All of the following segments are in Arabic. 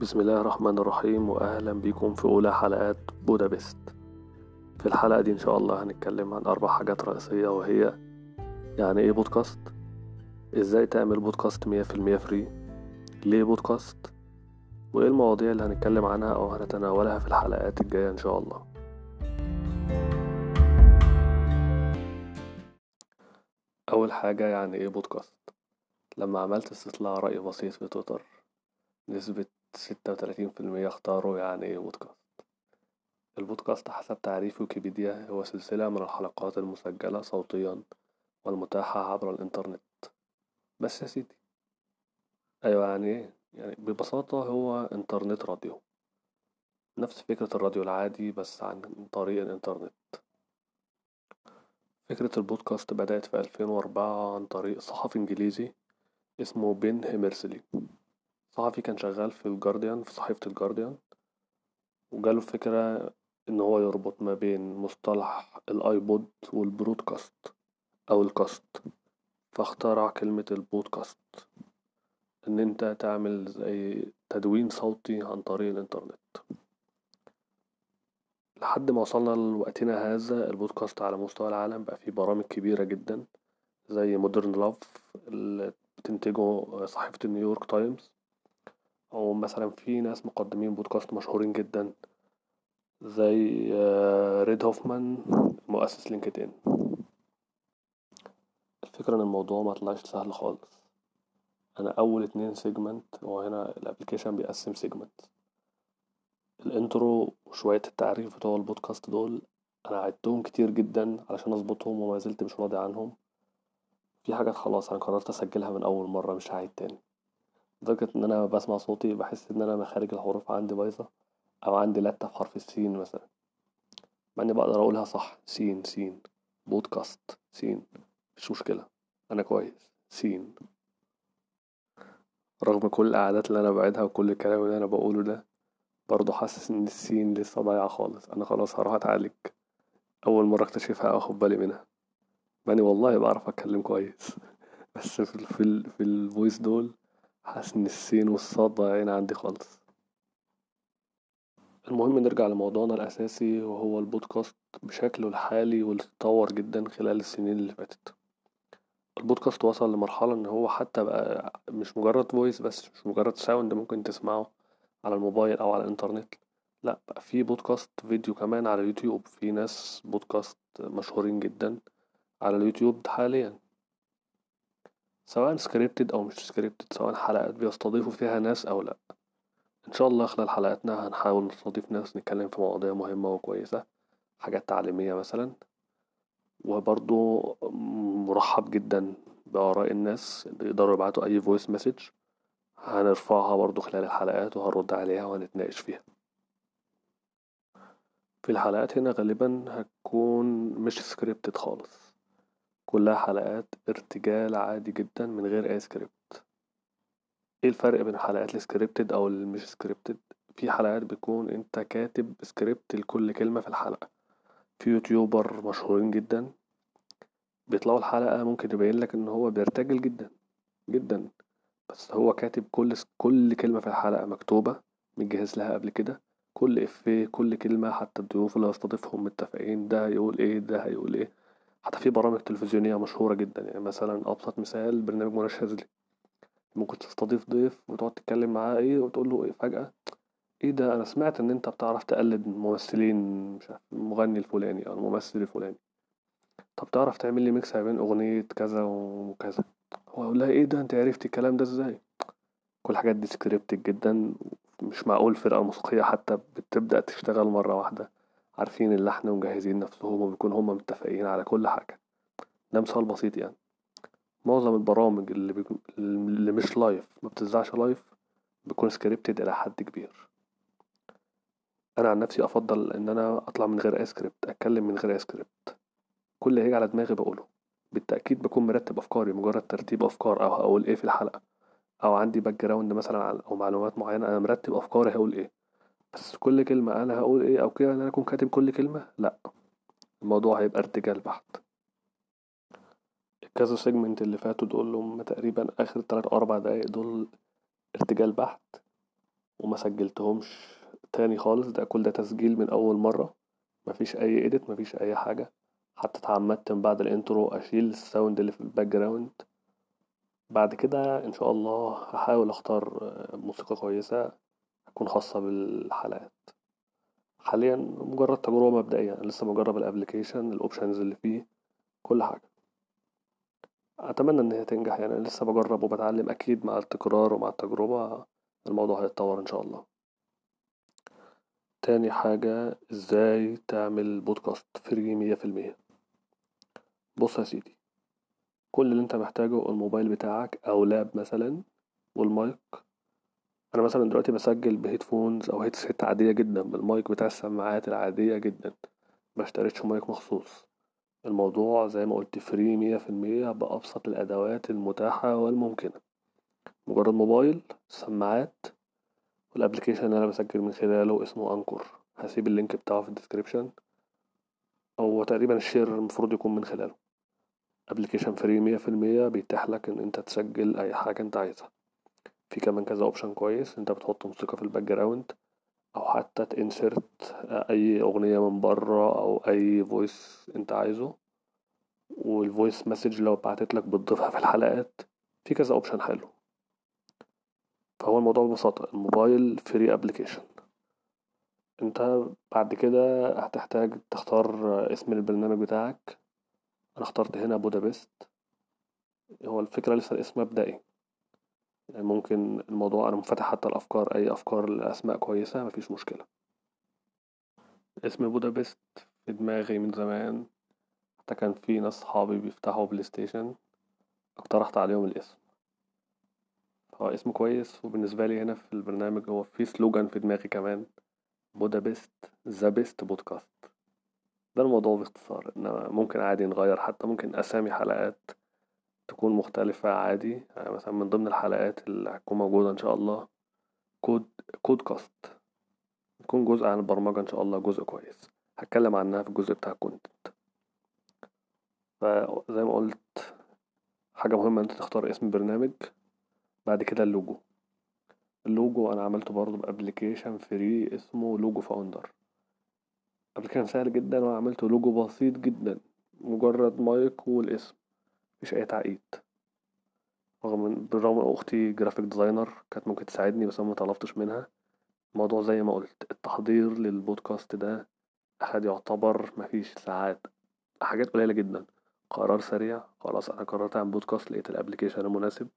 بسم الله الرحمن الرحيم وأهلا بكم في أولى حلقات بودابست. في الحلقة دي إن شاء الله هنتكلم عن أربع حاجات رئيسية وهي يعني إيه بودكاست؟ إزاي تعمل بودكاست مية في المية فري ليه بودكاست؟ وإيه المواضيع اللي هنتكلم عنها أو هنتناولها في الحلقات الجاية إن شاء الله. أول حاجة يعني إيه بودكاست؟ لما عملت استطلاع رأي بسيط في تويتر نسبة ستة وتلاتين في المية اختاروا يعني إيه بودكاست. البودكاست حسب تعريف ويكيبيديا هو سلسلة من الحلقات المسجلة صوتيا والمتاحة عبر الإنترنت. بس يا سيدي. أيوة يعني إيه يعني ببساطة هو إنترنت راديو. نفس فكرة الراديو العادي بس عن طريق الإنترنت. فكرة البودكاست بدأت في ألفين وأربعة عن طريق صحفي إنجليزي اسمه بين هيمرسلي صحفي كان شغال في الجارديان في صحيفة الجارديان وجاله فكرة إن هو يربط ما بين مصطلح الآيبود وال broadcast أو ال cast فاخترع كلمة البودكاست إن أنت تعمل زي تدوين صوتي عن طريق الإنترنت. لحد ما وصلنا لوقتنا هذا البودكاست على مستوى العالم بقى فيه برامج كبيرة جدا زي Modern Love اللي بتنتجه صحيفة نيويورك تايمز أو مثلا في ناس مقدمين بودكاست مشهورين جدا زي ريد هوفمان مؤسس لينكدين. الفكرة إن الموضوع ما طلعش سهل خالص. أنا أول اتنين segment هو هنا ال application بيقسم segment ال intro وشوية التعريف بتوع البودكاست دول أنا عدتهم كتير جدا علشان أظبطهم وما زلت مش راضي عنهم. في حاجات خلاص أنا قررت أسجلها من أول مرة مش هعيد تاني. لدرجة إن أنا بسمع صوتي بحس إن أنا مخارج الحروف عندي بايظة أو عندي لدغة في حرف السين مثلا. مع إني بقدر أقولها صح سين سين بودكاست سين. مش مشكلة. أنا كويس. سين. رغم كل القعدات اللي أنا بعيدها وكل الكلام اللي أنا بقوله ده برضه حاسس إن السين لسه ضايعة خالص. أنا خلاص هروح أتعالج. أول مرة أكتشفها أخد بالي منها. ماني والله بعرف أتكلم كويس. بس في ال في الفويس دول حاسس إن السين والصاد ضايعين عندي خالص. المهم نرجع لموضوعنا الأساسي وهو البودكاست بشكله الحالي واللي اتطور جدا خلال السنين اللي فاتت. البودكاست وصل لمرحلة إن هو حتى بقى مش مجرد voice بس مش مجرد sound ممكن تسمعه على الموبايل أو على الإنترنت. لأ بقى في بودكاست فيديو كمان على اليوتيوب. في ناس بودكاست مشهورين جدا على اليوتيوب حاليا. سواء scripted أو مش scripted سواء حلقات بيستضيفوا فيها ناس أو لأ. إن شاء الله خلال حلقاتنا هنحاول نستضيف ناس نتكلم في مواضيع مهمة وكويسة حاجات تعليمية مثلا. وبرضو مرحب جدا بآراء الناس اللي يقدروا يبعتوا أي voice message هنرفعها برضو خلال الحلقات وهنرد عليها وهنتناقش فيها. في الحلقات هنا غالبا هتكون مش scripted خالص. كلها حلقات ارتجال عادي جدا من غير أي سكريبت إيه الفرق بين الحلقات ال scripted أو المش scripted في حلقات بيكون أنت كاتب سكريبت لكل كلمة في الحلقة. في YouTuber مشهورين جدا بيطلعوا الحلقة ممكن يبين لك إن هو بيرتجل جدا جدا. بس هو كاتب كل كل كلمة في الحلقة مكتوبة متجهز لها قبل كده. كل إفيه كل كلمة حتى الضيوف اللي هيستضيفهم متفقين ده هيقول إيه ده هيقول إيه. حتى في برامج تلفزيونية مشهورة جدا يعني مثلا أبسط مثال برنامج منى الشاذلي ممكن تستضيف ضيف وتقعد تتكلم معاه إيه وتقول له إيه فجأة إيه ده؟ أنا سمعت إن أنت بتعرف تقلد ممثلين مش عارف المغني الفلاني أو الممثل الفلاني. طب تعرف تعمل لي mix بين أغنية كذا وكذا؟ هو يقول لها إيه ده؟ أنت عرفتي الكلام ده إزاي؟ كل الحاجات دي scripted جدا مش معقول فرقة موسيقية حتى بتبدأ تشتغل مرة واحدة. عارفين اللحن ومجهزين نفسهم وبيكون هما متفقين على كل حاجة. ده مثال بسيط يعني. معظم البرامج اللي, بيكون اللي مش live ما بتذاعش live بيكون scripted إلى حد كبير. أنا عن نفسي أفضل إن أنا أطلع من غير أي سكريبت أتكلم من غير أي سكريبت كل اللي هيجي على دماغي بقوله. بالتأكيد بكون مرتب أفكاري مجرد ترتيب أفكار أو هقول إيه في الحلقة. أو عندي background مثلا أو معلومات معينة أنا مرتب أفكاري هقول إيه. بس كل كلمة أنا هقول إيه أو كده أنا أكون كاتب كل كلمة؟ لأ. الموضوع هيبقى ارتجال بحت. الكذا segment اللي فاتوا دول هم تقريبا آخر تلات أو أربع دقايق دول ارتجال بحت. وما سجلتهمش تاني خالص. ده كل ده تسجيل من أول مرة. مفيش أي edit مفيش أي حاجة. حتى اتعمدت من بعد ال intro أشيل ال sound اللي في ال background بعد كده إن شاء الله هحاول أختار موسيقى كويسة. تكون خاصة بالحلقات. حاليا مجرد تجربة مبدئية لسه بجرب ال application ال options اللي فيه كل حاجة. أتمنى إن هي تنجح يعني لسه بجرب وبتعلم أكيد مع التكرار ومع التجربة الموضوع هيتطور إن شاء الله. تاني حاجة إزاي تعمل بودكاست free مية في المية. بص يا سيدي كل اللي أنت محتاجه الموبايل بتاعك أو لاب مثلا والمايك أنا مثلا دلوقتي بسجل ب headphones أو headset عادية جدا بالمايك بتاع السماعات العادية جدا مشتريتش مايك مخصوص. الموضوع زي ما قلت free مية في المية بأبسط الأدوات المتاحة والممكنة. مجرد موبايل سماعات وال application اللي أنا بسجل من خلاله اسمه Anchor. هسيب ال link بتاعه في ال description. أو تقريبا ال share المفروض يكون من خلاله. application free مية في المية بيتيح لك إن أنت تسجل أي حاجة أنت عايزها. في كمان كذا option كويس. انت بتحط موسيقى في ال background أو حتى ت insert أي أغنية من برا أو أي voice انت عايزه. وال voice message لو بعتت لك بتضيفها في الحلقات. في كذا option حلو. فهو الموضوع ببساطة الموبايل free application انت بعد كده هتحتاج تختار اسم البرنامج بتاعك. أنا اخترت هنا بودابست هو الفكرة لسه الاسم مبدئي. ممكن الموضوع أنا منفتح حتى الأفكار أي أفكار لأسماء كويسة مفيش مشكلة. اسم بودابست في دماغي من زمان حتى كان في ناس صحابي بيفتحوا PlayStation اقترحت عليهم الاسم. هو اسم كويس وبالنسبة لي هنا في البرنامج هو في slogan في دماغي كمان بودابست the best podcast. ده الموضوع باختصار إنما ممكن عادي نغير حتى ممكن أسامي حلقات تكون مختلفة عادي. يعني مثلا من ضمن الحلقات اللي هتكون موجودة إن شاء الله Code CodeCast يكون جزء عن البرمجة إن شاء الله جزء كويس. هتكلم عنها في الجزء بتاع ال content فزي ما قلت حاجة مهمة أنت تختار اسم برنامج. بعد كده ال logo. ال logo أنا عملته برضه ب application free اسمه Logo Foundr. application سهل جدا وأنا عملته لوجو بسيط جدا. مجرد مايك والاسم. مفيش أي تعقيد. رغم بالرغم إن أختي graphic designer كانت ممكن تساعدني بس أنا مطلبتش منها. الموضوع زي ما قلت التحضير للبودكاست ده أحد يعتبر مفيش ساعات. حاجات قليلة جدا. قرار سريع خلاص أنا قررت أعمل بودكاست لقيت ال application المناسب.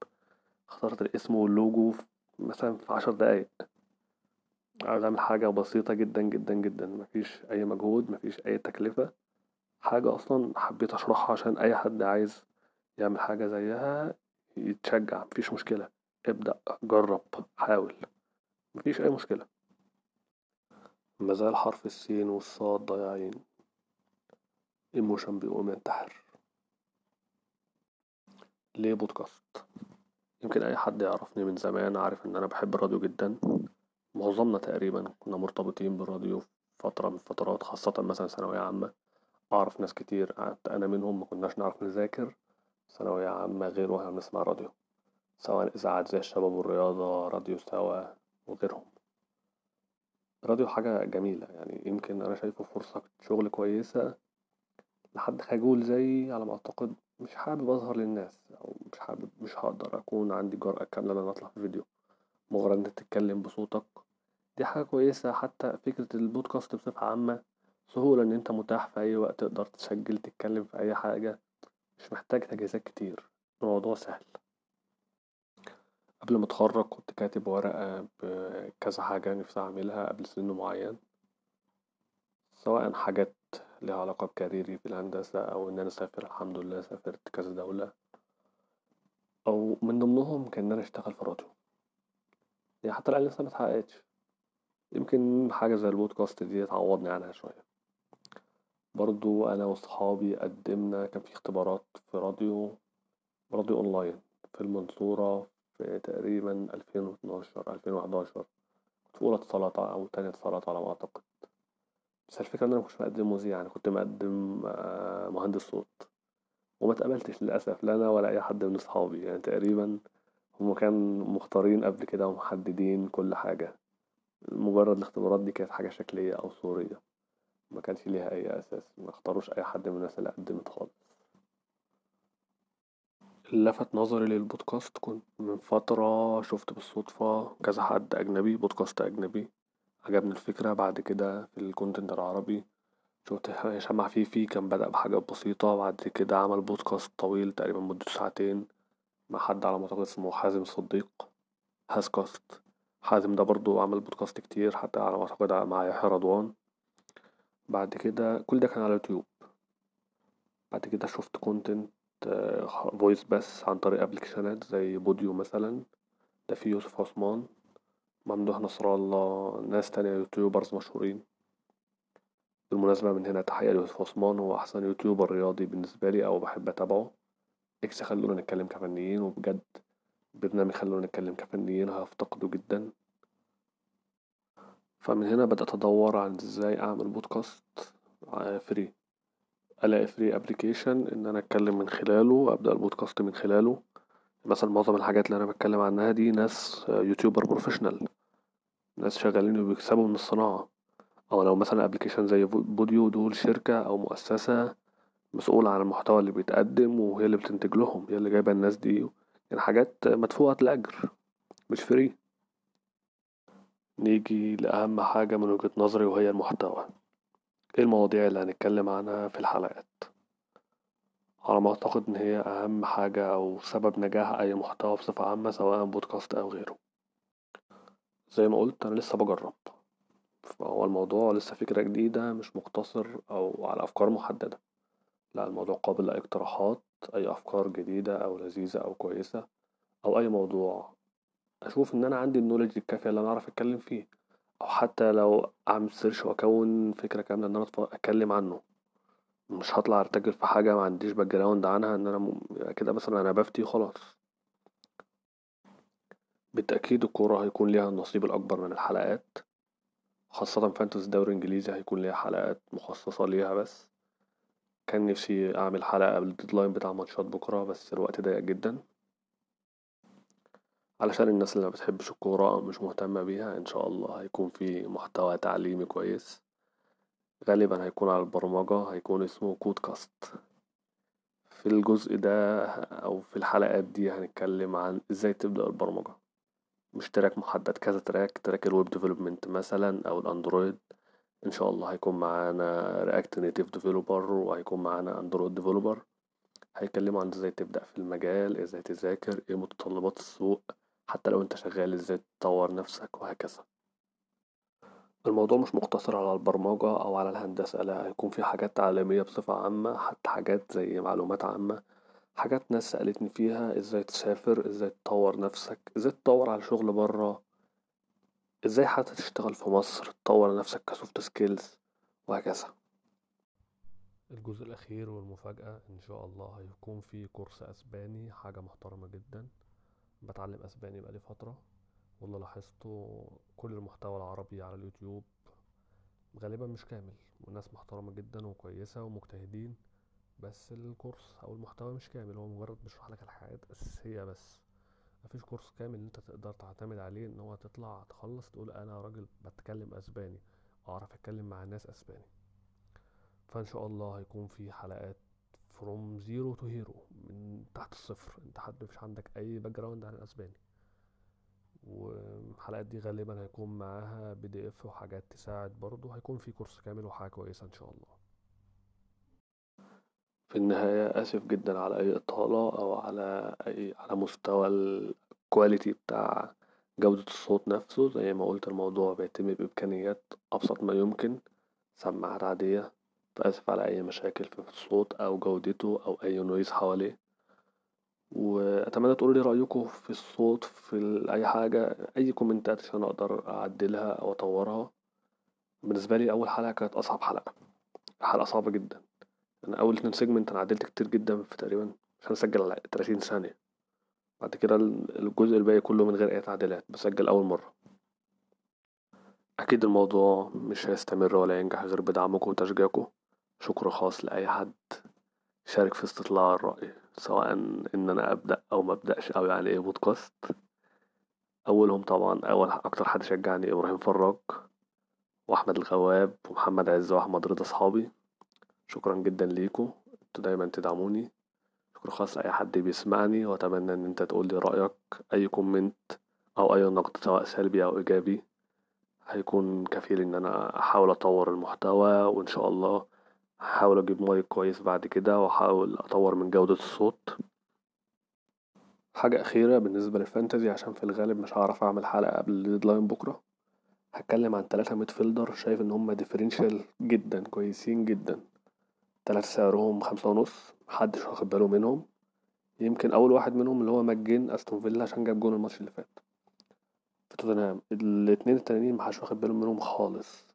اخترت الاسم واللوجو مثلا في عشر دقايق. عاوز أعمل حاجة بسيطة جدا جدا جدا. مفيش أي مجهود مفيش أي تكلفة. حاجة أصلا حبيت أشرحها عشان أي حد عايز يعمل حاجة زيها يتشجع مفيش مشكلة. ابدأ جرب حاول. مفيش أي مشكلة. مازال حرف السين والصاد ضايعين. ايموشن بيقوم ينتحر. ليه بودكاست يمكن أي حد يعرفني من زمان عارف إن أنا بحب الراديو جدا. معظمنا تقريبا كنا مرتبطين بالراديو في فترة من الفترات خاصة مثلا ثانوية عامة. أعرف ناس كتير أنا منهم ما كناش نعرف نذاكر. ثانوية عامة غير وإحنا بنسمع راديو سواء إذاعات زي الشباب والرياضة راديو سوا وغيرهم. الراديو حاجة جميلة يعني يمكن أنا شايفه فرصة شغل كويسة لحد خجول زيي على ما أعتقد مش حابب أظهر للناس أو مش حابب مش هقدر أكون عندي جرأة كاملة إن أنا أطلع في فيديو. مجرد إنك تتكلم بصوتك دي حاجة كويسة حتى فكرة البودكاست بصفة عامة سهولة إن أنت متاح في أي وقت تقدر تسجل تتكلم في أي حاجة. مش محتاج تجهيزات كتير الموضوع سهل. قبل ما اتخرج كنت كاتب ورقة بكذا حاجة نفسي أعملها قبل سن معين. سواء حاجات ليها علاقة بكاريري في الهندسة أو إن أنا أسافر الحمد لله سافرت كذا دولة. أو من ضمنهم كان إن أنا أشتغل في الراديو يعني حتى الآن لسه متحققتش يمكن حاجة زي البودكاست دي تعوضني عنها شوية. برضو أنا وصحابي قدمنا كان في اختبارات في راديو راديو أونلاين في المنصورة في تقريبا ألفين واتناشر ألفين وحداشر. كنت في أولى اتصالات أو تانية اتصالات على ما أعتقد. بس الفكرة إن أنا مكنتش مقدم مذيع يعني كنت مقدم مهندس صوت. وما للأسف لا أنا ولا أي حد من أصحابي. يعني تقريبا هما كانوا مختارين قبل كده ومحددين كل حاجة. مجرد الاختبارات دي كانت حاجة شكلية أو صورية. ما كانش ليها أي أساس ما اختاروش أي حد من الناس اللي قدمت خالص. لفت نظري للبودكاست كنت من فترة شفت بالصدفة كذا حد أجنبي بودكاست أجنبي. عجبني الفكرة. بعد كده في الكونتنت العربي شفت هشام عفيفي كان بدأ بحاجات بسيطة. بعد كده عمل بودكاست طويل تقريبا مدته ساعتين مع حد على ما أعتقد اسمه حازم صديق هاسكاست. حازم ده برضو عمل بودكاست كتير حتى على ما أعتقد مع يحيى رضوان. بعد كده كل ده كان على اليوتيوب. بعد كده شفت content voice بس عن طريق application ات زي بوديو مثلا. ده فيه يوسف عثمان ممدوح نصر الله ناس تانية YouTubers مشهورين. بالمناسبة من هنا تحية ليوسف عثمان هو أحسن YouTuber رياضي بالنسبة لي أو بحب أتابعه. ex خلونا نتكلم كفنيين وبجد برنامج خلونا نتكلم كفنيين هفتقده جدا. فمن هنا بدأت أدور عن إزاي أعمل بودكاست free ألاقي free application إن أنا أتكلم من خلاله أبدأ البودكاست من خلاله. مثلا معظم الحاجات اللي أنا بتكلم عنها دي ناس YouTuber professional ناس شغالين وبيكسبوا من الصناعة. أو لو مثلا application زي بوديو دول شركة أو مؤسسة مسؤولة عن المحتوى اللي بيتقدم وهي اللي بتنتج لهم هي اللي جايبة الناس دي. يعني حاجات مدفوعة الأجر مش free نيجي لأهم حاجة من وجهة نظري وهي المحتوى. إيه المواضيع اللي هنتكلم عنها في الحلقات؟ على ما أعتقد إن هي أهم حاجة أو سبب نجاح أي محتوى بصفة عامة سواء بودكاست أو غيره. زي ما قلت أنا لسه بجرب. فهو الموضوع لسه فكرة جديدة مش مقتصر أو على أفكار محددة. لا الموضوع قابل لاقتراحات أي أفكار جديدة أو لذيذة أو كويسة أو أي موضوع أشوف إن أنا عندي ال knowledge الكافية اللي أنا أعرف أتكلم فيه أو حتى لو أعمل search وأكون فكرة كاملة إن أنا أتكلم عنه. مش هطلع أرتجل في حاجة ما عنديش background عنها إن أنا م... كده مثلا أنا بفتي وخلاص. بالتأكيد الكورة هيكون ليها النصيب الأكبر من الحلقات. خاصة fantasy الدوري الإنجليزي هيكون ليها حلقات مخصصة ليها بس. كان نفسي أعمل حلقة قبل ال deadline بتاع ماتشات بكرة بس الوقت ضيق جدا. علشان الناس اللي مبتحبش الكورة أو مش مهتمة بيها إن شاء الله هيكون في محتوى تعليمي كويس. غالبا هيكون على البرمجة هيكون اسمه CodeCast في الجزء ده أو في الحلقات دي هنتكلم عن إزاي تبدأ البرمجة. مش track محدد كذا track track ال web development مثلا أو ال Android. إن شاء الله هيكون معانا React Native developer وهيكون معانا Android developer هيكلموا عن إزاي تبدأ في المجال إزاي تذاكر إيه متطلبات السوق. حتى لو أنت شغال إزاي تطور نفسك وهكذا. الموضوع مش مقتصر على البرمجة أو على الهندسة لا هيكون في حاجات تعليمية بصفة عامة حتى حاجات زي معلومات عامة حاجات ناس سألتني فيها إزاي تسافر إزاي تطور نفسك إزاي تطور على شغل برا إزاي حتى تشتغل في مصر تطور نفسك ك soft skills وهكذا. الجزء الأخير والمفاجأة إن شاء الله هيكون في كورس أسباني حاجة محترمة جدا. بتعلم أسباني بقالي فترة واللي لاحظته كل المحتوى العربي على اليوتيوب غالبا مش كامل وناس محترمة جدا وكويسة ومجتهدين بس الكورس أو المحتوى مش كامل هو مجرد بيشرح لك الحاجات الأساسية بس. مفيش كورس كامل أنت تقدر تعتمد عليه إن هو تطلع تخلص تقول أنا راجل بتكلم أسباني أعرف أتكلم مع الناس أسباني. فإن شاء الله هيكون في حلقات from zero to hero من تحت الصفر. انت حد مفيش عندك أي background عن الأسباني. والحلقات دي غالبا هيكون معاها PDF وحاجات تساعد برضه. هيكون في كورس كامل وحاجة كويسة إن شاء الله. في النهاية آسف جدا على أي إطالة أو على أي على مستوى ال quality بتاع جودة الصوت نفسه. زي ما قلت الموضوع بيتم بإمكانيات أبسط ما يمكن. سماعات عادية. فآسف على أي مشاكل في الصوت أو جودته أو أي noise حواليه. وأتمنى تقولوا لي رأيكم في الصوت في أي حاجة أي comment ات عشان أقدر أعدلها أو أطورها. بالنسبة لي أول حلقة كانت أصعب حلقة. حلقة صعبة جدا. أنا أول اتنين سيجمنت أنا عدلت كتير جدا في تقريبا عشان أسجل على تلاتين ثانية. بعد كده الجزء الباقي كله من غير أي تعديلات بسجل أول مرة. أكيد الموضوع مش هيستمر ولا ينجح غير بدعمكم وتشجيعكم. شكر خاص لأي حد شارك في استطلاع الرأي سواء إن أنا أبدأ أو مبدأش أو يعني إيه بودكاست أولهم طبعا أول أكتر حد شجعني إبراهيم فراج وأحمد الغواب ومحمد عز وأحمد رضا صحابي شكرا جدا ليكو. أنتوا دايما تدعموني. شكر خاص لأي حد بيسمعني وأتمنى إن أنت تقولي رأيك. أي comment أو أي نقد سواء سلبي أو إيجابي هيكون كفيل إن أنا أحاول أطور المحتوى وإن شاء الله هحاول أجيب مايك كويس بعد كده وأحاول أطور من جودة الصوت. حاجة أخيرة بالنسبة لل fantasy عشان في الغالب مش هعرف أعمل حلقة قبل ال deadline بكرة. هتكلم عن تلاتة midfielder شايف إن هما differential جدا كويسين جدا. تلاتة سعرهم خمسة ونص محدش واخد باله منهم. يمكن أول واحد منهم اللي هو ماجين أستون فيلا عشان جاب جون الماتش اللي فات. في توتنهام الاتنين التانيين محدش واخد باله منهم خالص.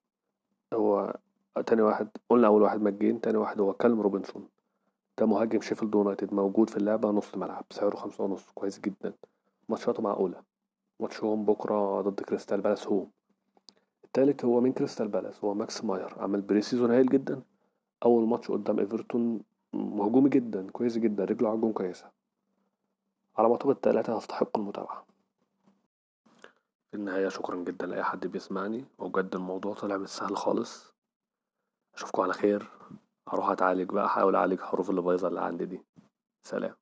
هو تاني واحد قلنا أول واحد ماجين تاني واحد هو كالم روبنسون. ده مهاجم شيفيلد يونايتد موجود في اللعبة نص ملعب سعره خمسة ونص كويس جدا. ماتشاته معقولة. ماتشهم بكرة ضد كريستال بالاس home. التالت هو من كريستال بالاس؟ هو ماكس ماير. عمل pre-season هايل جدا. أول ماتش قدام إيفرتون هجومي جدا كويس جدا رجله عجون كويسة. على ما أعتقد التلاتة هستحقوا المتابعة. في النهاية شكرا جدا لأي حد بيسمعني. وبجد الموضوع طلع مش سهل خالص. أشوفكم على خير. هروح أتعالج بقى أحاول أعالج الحروف اللي بايظة اللي عندي دي. سلام.